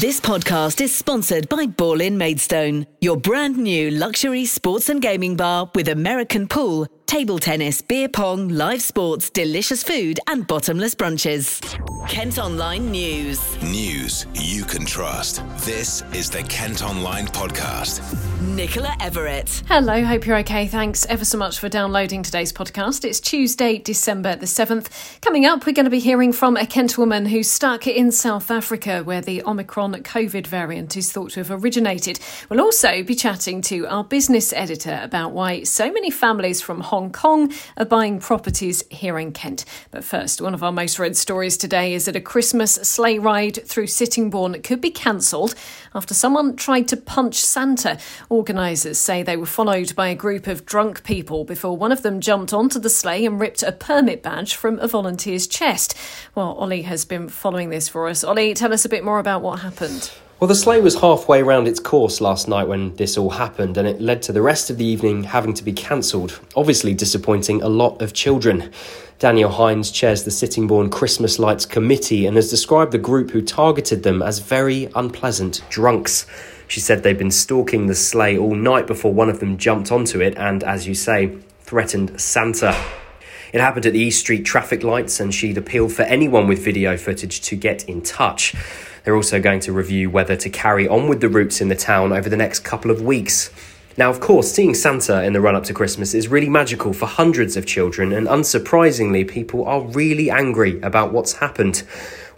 This podcast is sponsored by Ball in Maidstone, your brand new luxury sports and gaming bar with American pool, table tennis, beer pong, live sports, delicious food, and bottomless brunches. Kent Online News. News you can trust. This is the Kent Online Podcast. Nicola Everett. Hello, hope you're okay. Thanks ever so much for downloading today's podcast. It's Tuesday, December the 7th. Coming up, we're going to be hearing from a Kent woman who's stuck in South Africa where the Omicron COVID variant is thought to have originated. We'll also be chatting to our business editor about why so many families from Hong Kong are buying properties here in Kent. But first, one of our most read stories today is that a Christmas sleigh ride through Sittingbourne could be cancelled after someone tried to punch Santa. Organisers say they were followed by a group of drunk people before one of them jumped onto the sleigh and ripped a permit badge from a volunteer's chest. Well, Ollie has been following this for us. Ollie, tell us a bit more about what happened. Well, the sleigh was halfway round its course last night when this all happened, and it led to the rest of the evening having to be cancelled, obviously disappointing a lot of children. Danielle Hines chairs the Sittingbourne Christmas Lights Committee and has described the group who targeted them as very unpleasant drunks. She said they'd been stalking the sleigh all night before one of them jumped onto it and, as you say, threatened Santa. It happened at the East Street traffic lights, and she'd appealed for anyone with video footage to get in touch. They're also going to review whether to carry on with the routes in the town over the next couple of weeks. Now, of course, seeing Santa in the run up to Christmas is really magical for hundreds of children, and unsurprisingly, people are really angry about what's happened.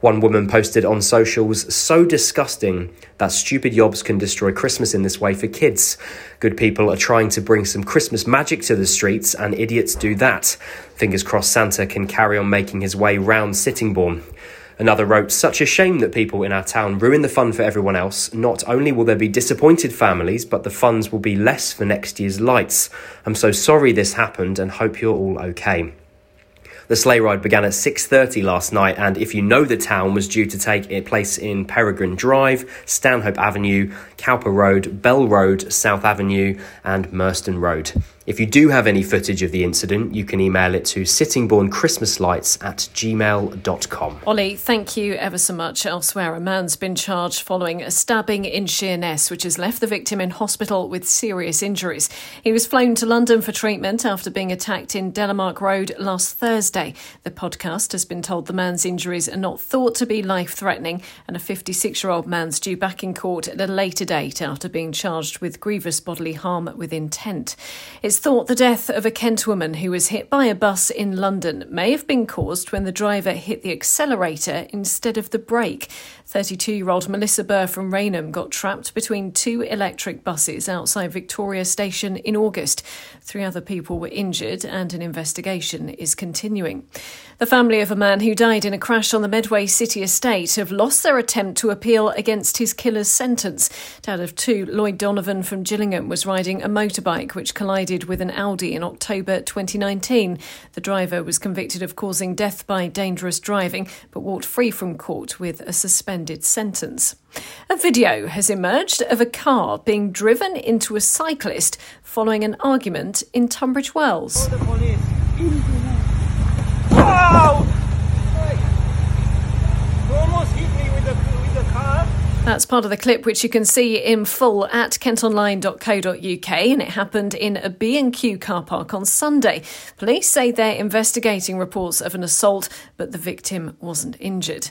One woman posted on socials, so disgusting that stupid yobs can destroy Christmas in this way for kids. Good people are trying to bring some Christmas magic to the streets, and idiots do that. Fingers crossed Santa can carry on making his way round Sittingbourne. Another wrote, Such a shame that people in our town ruin the fun for everyone else. Not only will there be disappointed families, but the funds will be less for next year's lights. I'm so sorry this happened and hope you're all okay. The sleigh ride began at 6:30 last night and if you know the town was due to take place in Peregrine Drive, Stanhope Avenue, Cowper Road, Bell Road, South Avenue and Murston Road. If you do have any footage of the incident, you can email it to sittingbournechristmaslights at gmail.com. Ollie, thank you ever so much. Elsewhere, a man's been charged following a stabbing in Sheerness, which has left the victim in hospital with serious injuries. He was flown to London for treatment after being attacked in Delamark Road last Thursday. The podcast has been told the man's injuries are not thought to be life threatening, and a 56 year old man's due back in court at a later date after being charged with grievous bodily harm with intent. It's thought the death of a Kent woman who was hit by a bus in London may have been caused when the driver hit the accelerator instead of the brake. 32 year old Melissa Burr from Rainham got trapped between two electric buses outside Victoria Station in August. Three other people were injured and an investigation is continuing. The family of a man who died in a crash on the Medway City estate have lost their attempt to appeal against his killer's sentence. Dad of two, Lloyd Donovan from Gillingham, was riding a motorbike which collided with an Audi in October 2019. The driver was convicted of causing death by dangerous driving but walked free from court with a suspended sentence. A video has emerged of a car being driven into a cyclist following an argument in Tunbridge Wells. That's part of the clip which you can see in full at kentonline.co.uk and it happened in a B&Q car park on Sunday. Police say they're investigating reports of an assault but the victim wasn't injured.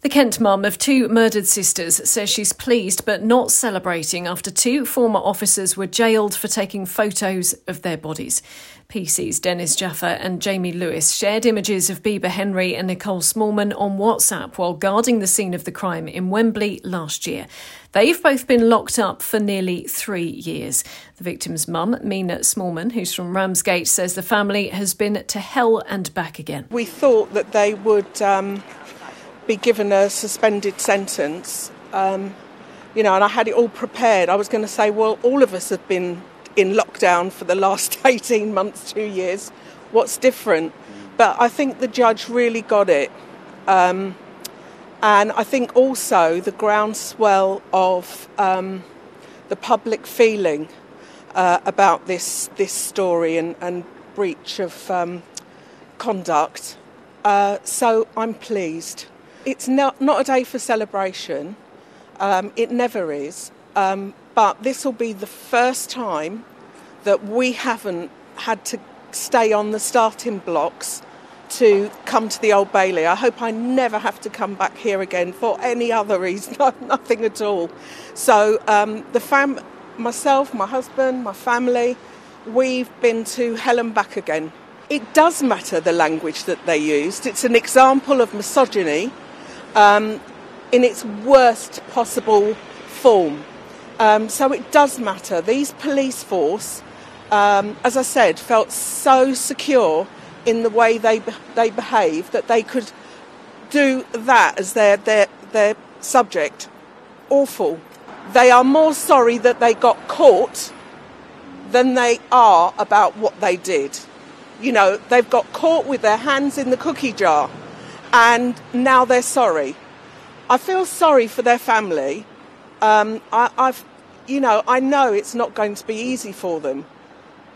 The Kent mum of two murdered sisters says she's pleased but not celebrating after two former officers were jailed for taking photos of their bodies. PC's Deniz Jaffer and Jamie Lewis shared images of Bibaa Henry and Nicole Smallman on WhatsApp while guarding the scene of the crime in Wembley last year. They've both been locked up for nearly three years. The victim's mum, Mina Smallman, who's from Ramsgate, says the family has been to hell and back again. We thought that they would. Um be given a suspended sentence. Um, you know, and I had it all prepared. I was going to say, well, all of us have been in lockdown for the last 18 months, two years. What's different? But I think the judge really got it. Um, and I think also the groundswell of um, the public feeling uh, about this, this story and, and breach of um, conduct. Uh, so I'm pleased it's not, not a day for celebration. Um, it never is. Um, but this will be the first time that we haven't had to stay on the starting blocks to come to the Old Bailey. I hope I never have to come back here again for any other reason, nothing at all. So um, the fam, myself, my husband, my family, we've been to hell and back again. It does matter the language that they used. It's an example of misogyny um, in its worst possible form. Um, so it does matter. These police force, um, as I said, felt so secure in the way they they behave that they could do that as their their their subject. Awful. They are more sorry that they got caught than they are about what they did. You know, they've got caught with their hands in the cookie jar and now they're sorry. I feel sorry for their family. Um, I, I've, you know, I know it's not going to be easy for them,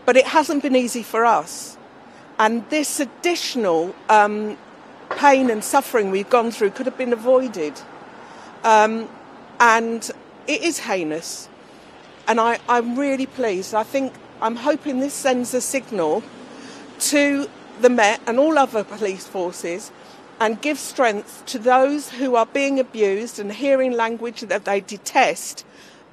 but it hasn't been easy for us. And this additional um, pain and suffering we've gone through could have been avoided. Um, and it is heinous. And I, I'm really pleased. I think, I'm hoping this sends a signal to the Met and all other police forces and give strength to those who are being abused and hearing language that they detest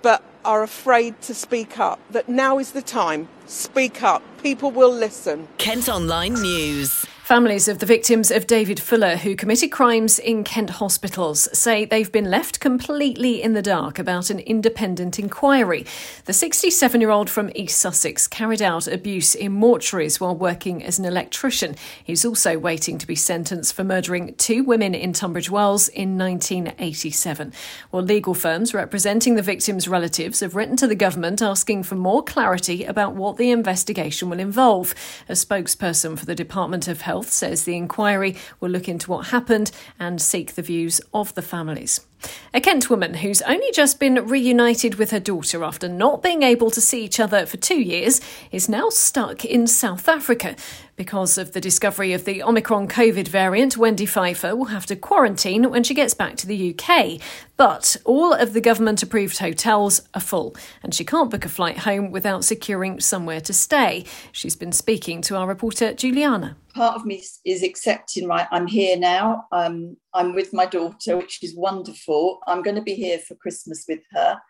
but are afraid to speak up. That now is the time. Speak up. People will listen. Kent Online News. Families of the victims of David Fuller, who committed crimes in Kent hospitals, say they've been left completely in the dark about an independent inquiry. The 67 year old from East Sussex carried out abuse in mortuaries while working as an electrician. He's also waiting to be sentenced for murdering two women in Tunbridge Wells in 1987. Well, legal firms representing the victims' relatives have written to the government asking for more clarity about what the investigation will involve. A spokesperson for the Department of Health Health says the inquiry will look into what happened and seek the views of the families. A Kent woman who's only just been reunited with her daughter after not being able to see each other for two years is now stuck in South Africa. Because of the discovery of the Omicron COVID variant, Wendy Pfeiffer will have to quarantine when she gets back to the UK. But all of the government approved hotels are full, and she can't book a flight home without securing somewhere to stay. She's been speaking to our reporter, Juliana. Part of me is accepting, right, I'm here now. Um, I'm with my daughter, which is wonderful. I'm going to be here for Christmas with her.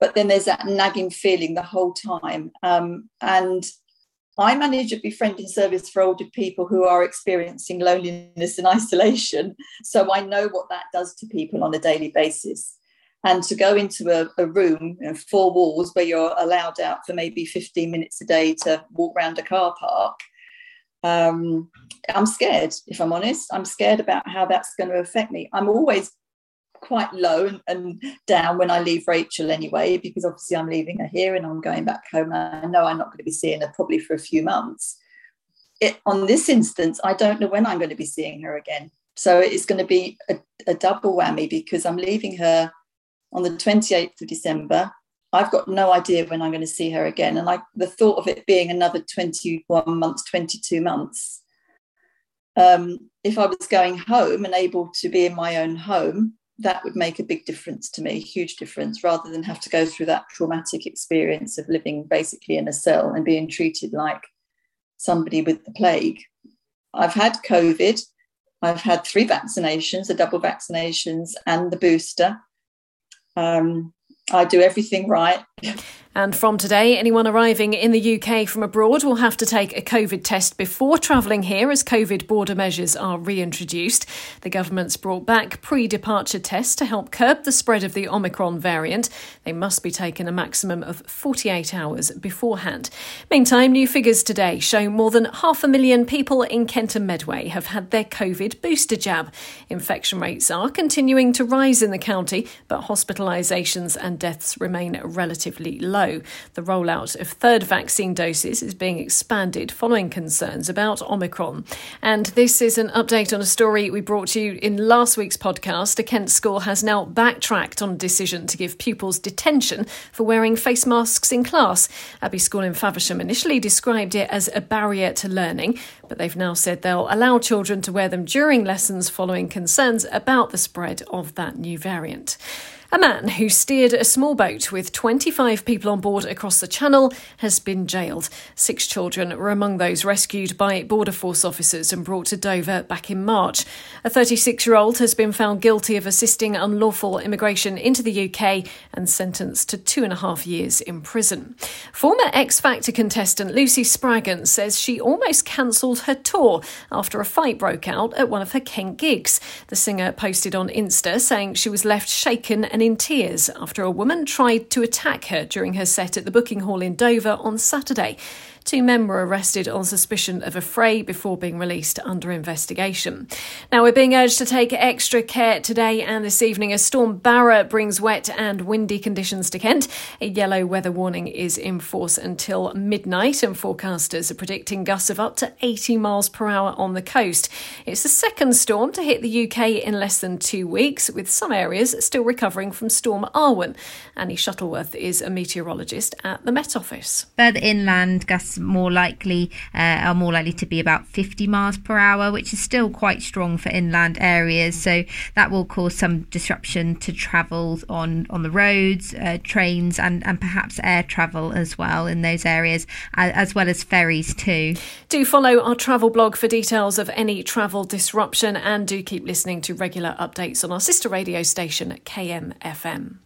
But then there's that nagging feeling the whole time. Um, and I manage a befriending service for older people who are experiencing loneliness and isolation. So I know what that does to people on a daily basis. And to go into a, a room, you know, four walls, where you're allowed out for maybe 15 minutes a day to walk around a car park, um, I'm scared, if I'm honest. I'm scared about how that's going to affect me. I'm always quite low and, and, down when I leave Rachel anyway, because obviously I'm leaving her here and I'm going back home. I know I'm not going to be seeing her probably for a few months. It, on this instance, I don't know when I'm going to be seeing her again. So it's going to be a, a double whammy because I'm leaving her on the 28th of December I've got no idea when I'm going to see her again. And like the thought of it being another 21 months, 22 months, um, if I was going home and able to be in my own home, that would make a big difference to me, huge difference, rather than have to go through that traumatic experience of living basically in a cell and being treated like somebody with the plague. I've had COVID. I've had three vaccinations, the double vaccinations and the booster. Um, I do everything right. And from today, anyone arriving in the UK from abroad will have to take a COVID test before travelling here as COVID border measures are reintroduced. The government's brought back pre departure tests to help curb the spread of the Omicron variant. They must be taken a maximum of 48 hours beforehand. Meantime, new figures today show more than half a million people in Kent and Medway have had their COVID booster jab. Infection rates are continuing to rise in the county, but hospitalisations and deaths remain relatively low. The rollout of third vaccine doses is being expanded following concerns about Omicron. And this is an update on a story we brought to you in last week's podcast. A Kent school has now backtracked on a decision to give pupils detention for wearing face masks in class. Abbey School in Faversham initially described it as a barrier to learning, but they've now said they'll allow children to wear them during lessons following concerns about the spread of that new variant. A man who steered a small boat with 25 people on board across the channel has been jailed. Six children were among those rescued by Border Force officers and brought to Dover back in March. A 36 year old has been found guilty of assisting unlawful immigration into the UK and sentenced to two and a half years in prison. Former X Factor contestant Lucy Spraggan says she almost cancelled her tour after a fight broke out at one of her Kent gigs. The singer posted on Insta saying she was left shaken and in tears after a woman tried to attack her during her set at the booking hall in Dover on Saturday. Two men were arrested on suspicion of affray before being released under investigation. Now, we're being urged to take extra care today and this evening as Storm Barra brings wet and windy conditions to Kent. A yellow weather warning is in force until midnight, and forecasters are predicting gusts of up to 80 miles per hour on the coast. It's the second storm to hit the UK in less than two weeks, with some areas still recovering from Storm Arwen. Annie Shuttleworth is a meteorologist at the Met Office. Further inland, gusts more likely uh, are more likely to be about 50 miles per hour, which is still quite strong for inland areas. So that will cause some disruption to travel on on the roads, uh, trains, and and perhaps air travel as well in those areas, as well as ferries too. Do follow our travel blog for details of any travel disruption, and do keep listening to regular updates on our sister radio station KMFM.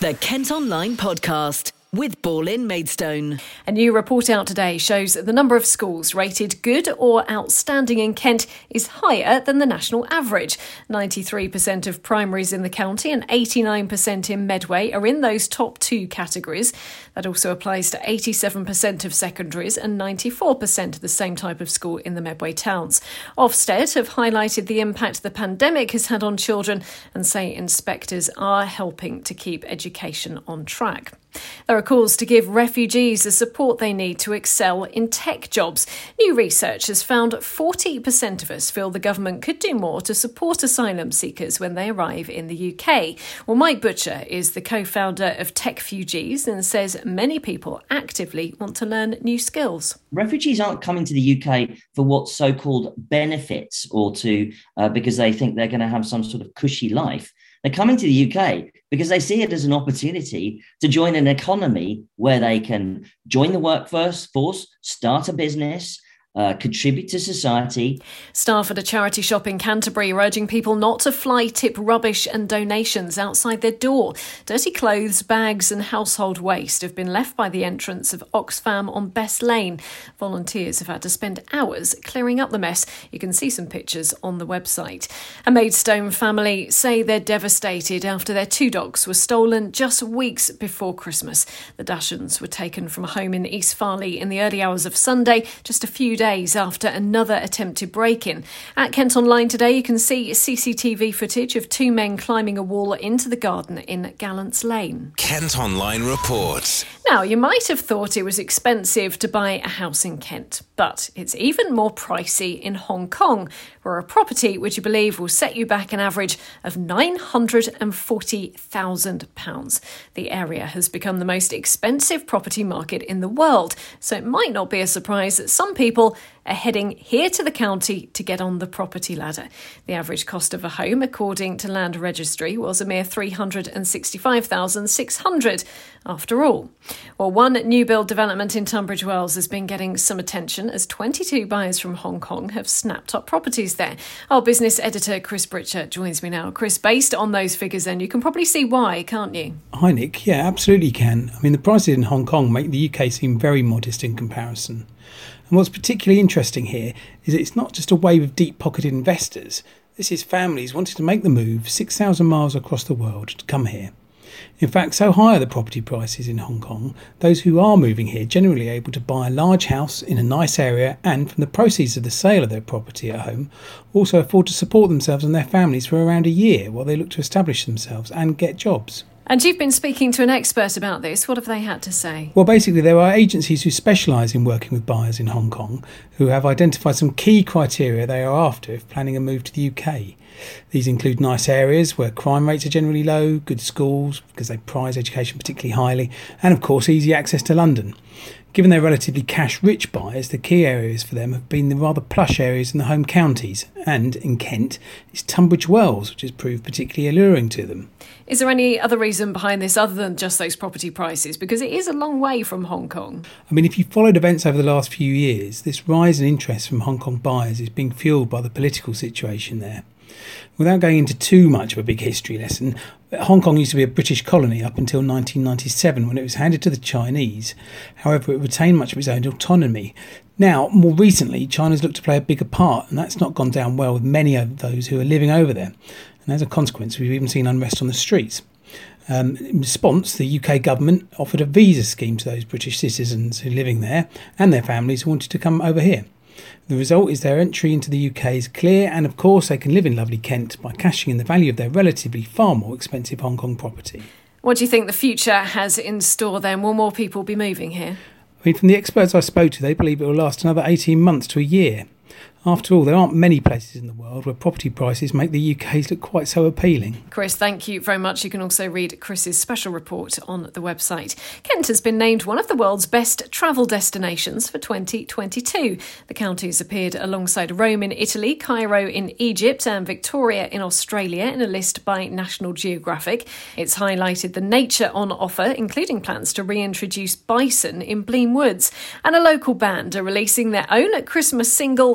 The Kent Online Podcast with Ball in Maidstone. A new report out today shows that the number of schools rated good or outstanding in Kent is higher than the national average. 93% of primaries in the county and 89% in Medway are in those top two categories. That also applies to 87% of secondaries and 94% of the same type of school in the Medway towns. Ofsted have highlighted the impact the pandemic has had on children and say inspectors are helping to keep education on track. There are calls to give refugees the support they need to excel in tech jobs. New research has found 40% of us feel the government could do more to support asylum seekers when they arrive in the UK. Well, Mike Butcher is the co founder of Techfugees and says many people actively want to learn new skills. Refugees aren't coming to the UK for what so called benefits or to uh, because they think they're going to have some sort of cushy life. They're coming to the UK because they see it as an opportunity to join an economy where they can join the workforce, force, start a business, uh, contribute to society. Staff at a charity shop in Canterbury are urging people not to fly tip rubbish and donations outside their door. Dirty clothes, bags, and household waste have been left by the entrance of Oxfam on Best Lane. Volunteers have had to spend hours clearing up the mess. You can see some pictures on the website. A Maidstone family say they're devastated after their two dogs were stolen just weeks before Christmas. The dachshunds were taken from a home in East Farleigh in the early hours of Sunday, just a few days after another attempted break in. At Kent Online today, you can see CCTV footage of two men climbing a wall into the garden in Gallants Lane. Kent Online reports. Now, you might have thought it was expensive to buy a house in Kent, but it's even more pricey in Hong Kong, where a property which you believe will set you back an average of £940,000. The area has become the most expensive property market in the world, so it might not be a surprise that some people are heading here to the county to get on the property ladder. The average cost of a home, according to Land Registry, was a mere 365,600 after all. Well, one new build development in Tunbridge Wells has been getting some attention as 22 buyers from Hong Kong have snapped up properties there. Our business editor Chris Britcher joins me now. Chris, based on those figures, then you can probably see why, can't you? Hi, Nick. Yeah, absolutely can. I mean, the prices in Hong Kong make the UK seem very modest in comparison. And what's particularly interesting here is it's not just a wave of deep pocketed investors. This is families wanting to make the move 6,000 miles across the world to come here. In fact, so high are the property prices in Hong Kong, those who are moving here generally able to buy a large house in a nice area and, from the proceeds of the sale of their property at home, also afford to support themselves and their families for around a year while they look to establish themselves and get jobs. And you've been speaking to an expert about this. What have they had to say? Well, basically, there are agencies who specialise in working with buyers in Hong Kong who have identified some key criteria they are after if planning a move to the UK. These include nice areas where crime rates are generally low, good schools because they prize education particularly highly, and of course, easy access to London. Given they're relatively cash rich buyers, the key areas for them have been the rather plush areas in the home counties, and in Kent, it's Tunbridge Wells, which has proved particularly alluring to them. Is there any other reason behind this other than just those property prices? Because it is a long way from Hong Kong. I mean, if you followed events over the last few years, this rise in interest from Hong Kong buyers is being fuelled by the political situation there. Without going into too much of a big history lesson, Hong Kong used to be a British colony up until 1997 when it was handed to the Chinese. However, it retained much of its own autonomy. Now, more recently, China's looked to play a bigger part, and that's not gone down well with many of those who are living over there. And as a consequence, we've even seen unrest on the streets. Um, in response, the UK government offered a visa scheme to those British citizens who are living there and their families who wanted to come over here. The result is their entry into the UK is clear, and of course, they can live in lovely Kent by cashing in the value of their relatively far more expensive Hong Kong property. What do you think the future has in store then? Will more people be moving here? I mean, from the experts I spoke to, they believe it will last another 18 months to a year. After all, there aren't many places in the world where property prices make the UK's look quite so appealing. Chris, thank you very much. You can also read Chris's special report on the website. Kent has been named one of the world's best travel destinations for 2022. The counties appeared alongside Rome in Italy, Cairo in Egypt, and Victoria in Australia in a list by National Geographic. It's highlighted the nature on offer, including plans to reintroduce bison in Blean Woods. And a local band are releasing their own Christmas single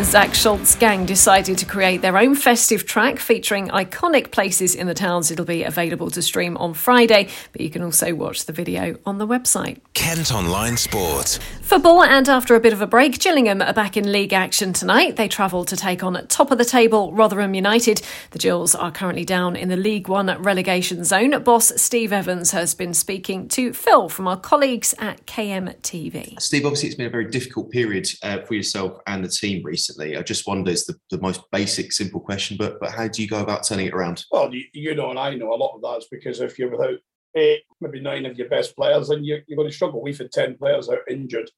The Zach Schultz gang decided to create their own festive track featuring iconic places in the towns. It'll be available to stream on Friday, but you can also watch the video on the website. Kent Online Sport. Football, and after a bit of a break, Gillingham are back in league action tonight. They travel to take on top of the table Rotherham United. The Gills are currently down in the League One relegation zone. Boss Steve Evans has been speaking to Phil from our colleagues at KMTV. Steve, obviously, it's been a very difficult period uh, for yourself and the team recently recently. I just wonder, it's the, the most basic, simple question, but but how do you go about turning it around? Well, you, you know, and I know a lot of that's because if you're without eight, maybe nine of your best players, then you're, you're going to struggle. We've had 10 players out injured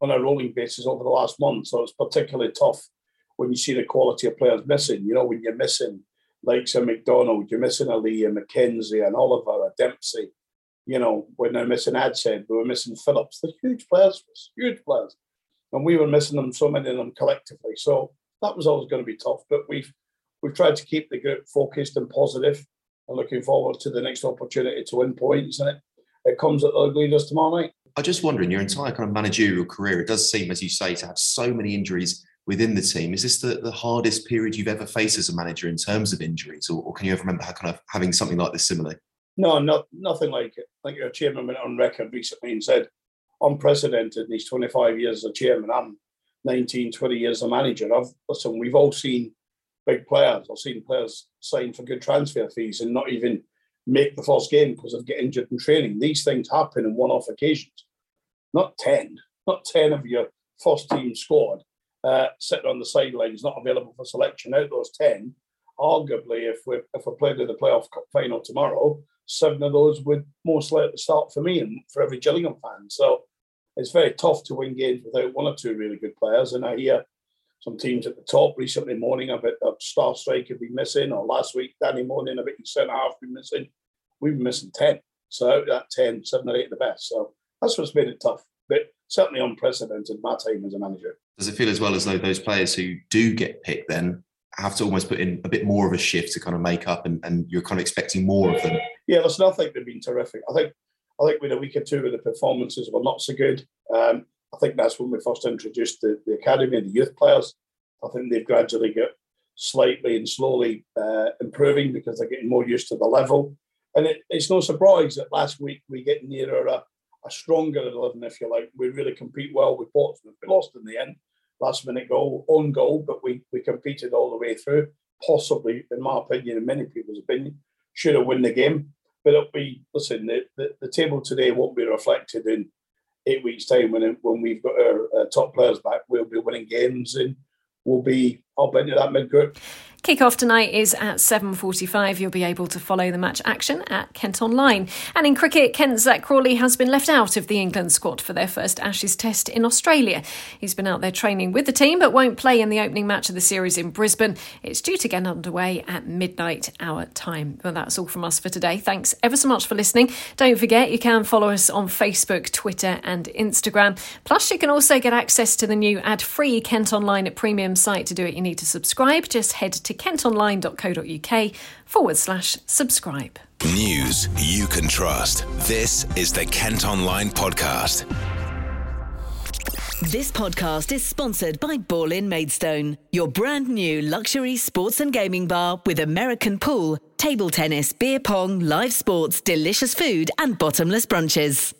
on a rolling basis over the last month. So it's particularly tough when you see the quality of players missing. You know, when you're missing likes of McDonald, you're missing Ali and McKenzie and Oliver and Dempsey. You know, when they're missing Adshead, we were missing Phillips. They're huge players, huge players and we were missing them, so many of them collectively. So that was always going to be tough, but we've we've tried to keep the group focused and positive, and looking forward to the next opportunity to win points. And it, it comes at the leaders tomorrow night. I just wonder, in your entire kind of managerial career, it does seem, as you say, to have so many injuries within the team. Is this the, the hardest period you've ever faced as a manager in terms of injuries, or, or can you ever remember how kind of having something like this similarly? No, not nothing like it. Like your chairman went on record recently and said unprecedented in these 25 years as chairman. I'm 19, 20 years a manager. I've listen, we've all seen big players. I've seen players sign for good transfer fees and not even make the first game because of get injured in training. These things happen in one-off occasions. Not 10, not 10 of your first team squad uh, sitting on the sidelines, not available for selection. Out those 10, arguably, if we if we played in the playoff final tomorrow, seven of those would most likely start for me and for every Gillingham fan. So it's very tough to win games without one or two really good players. And I hear some teams at the top recently moaning about a star striker be missing, or last week Danny moaning about his centre half be missing. We've been missing 10. So out of that 10, seven or eight the best. So that's what's made it tough. But certainly unprecedented my time as a manager. Does it feel as well as though those players who do get picked then have to almost put in a bit more of a shift to kind of make up and, and you're kind of expecting more of them? Yeah, listen, I think they've been terrific. I think I think with a week or two where the performances were not so good. Um, I think that's when we first introduced the, the academy and the youth players. I think they've gradually got slightly and slowly uh, improving because they're getting more used to the level. And it, it's no surprise that last week we get nearer a, a stronger 11, if you like. We really compete well with Portsmouth. We lost in the end, last minute goal, own goal, but we, we competed all the way through. Possibly, in my opinion, in many people's opinion, should have won the game. But it'll be listen. The, the, the, table today won't be reflected in eight weeks' time when when we've got our uh, top players back. We'll be winning games and we'll be hop into that mid. Kick-off tonight is at 7.45. You'll be able to follow the match action at Kent Online. And in cricket, Kent's Zak Crawley has been left out of the England squad for their first Ashes test in Australia. He's been out there training with the team but won't play in the opening match of the series in Brisbane. It's due to get underway at midnight our time. Well, that's all from us for today. Thanks ever so much for listening. Don't forget you can follow us on Facebook, Twitter and Instagram. Plus you can also get access to the new ad-free Kent Online at Premium site. To do it you need to subscribe. Just head to to kentonline.co.uk forward slash subscribe. News you can trust. This is the Kent Online Podcast. This podcast is sponsored by Ball in Maidstone, your brand new luxury sports and gaming bar with American pool, table tennis, beer pong, live sports, delicious food, and bottomless brunches.